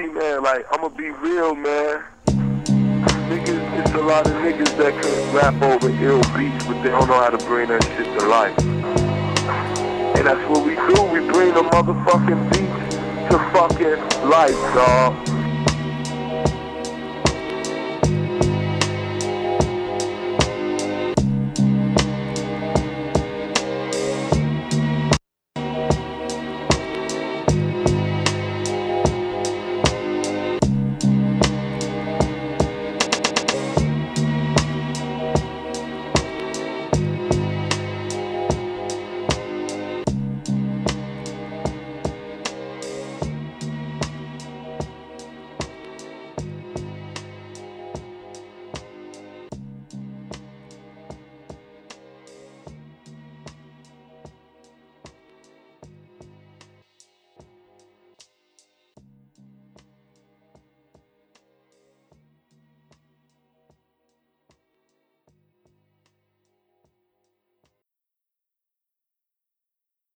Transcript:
Man, like, I'ma be real, man. Niggas, it's a lot of niggas that can rap over ill beats, but they don't know how to bring that shit to life. And that's what we do. We bring the motherfucking beats to fucking life, dog.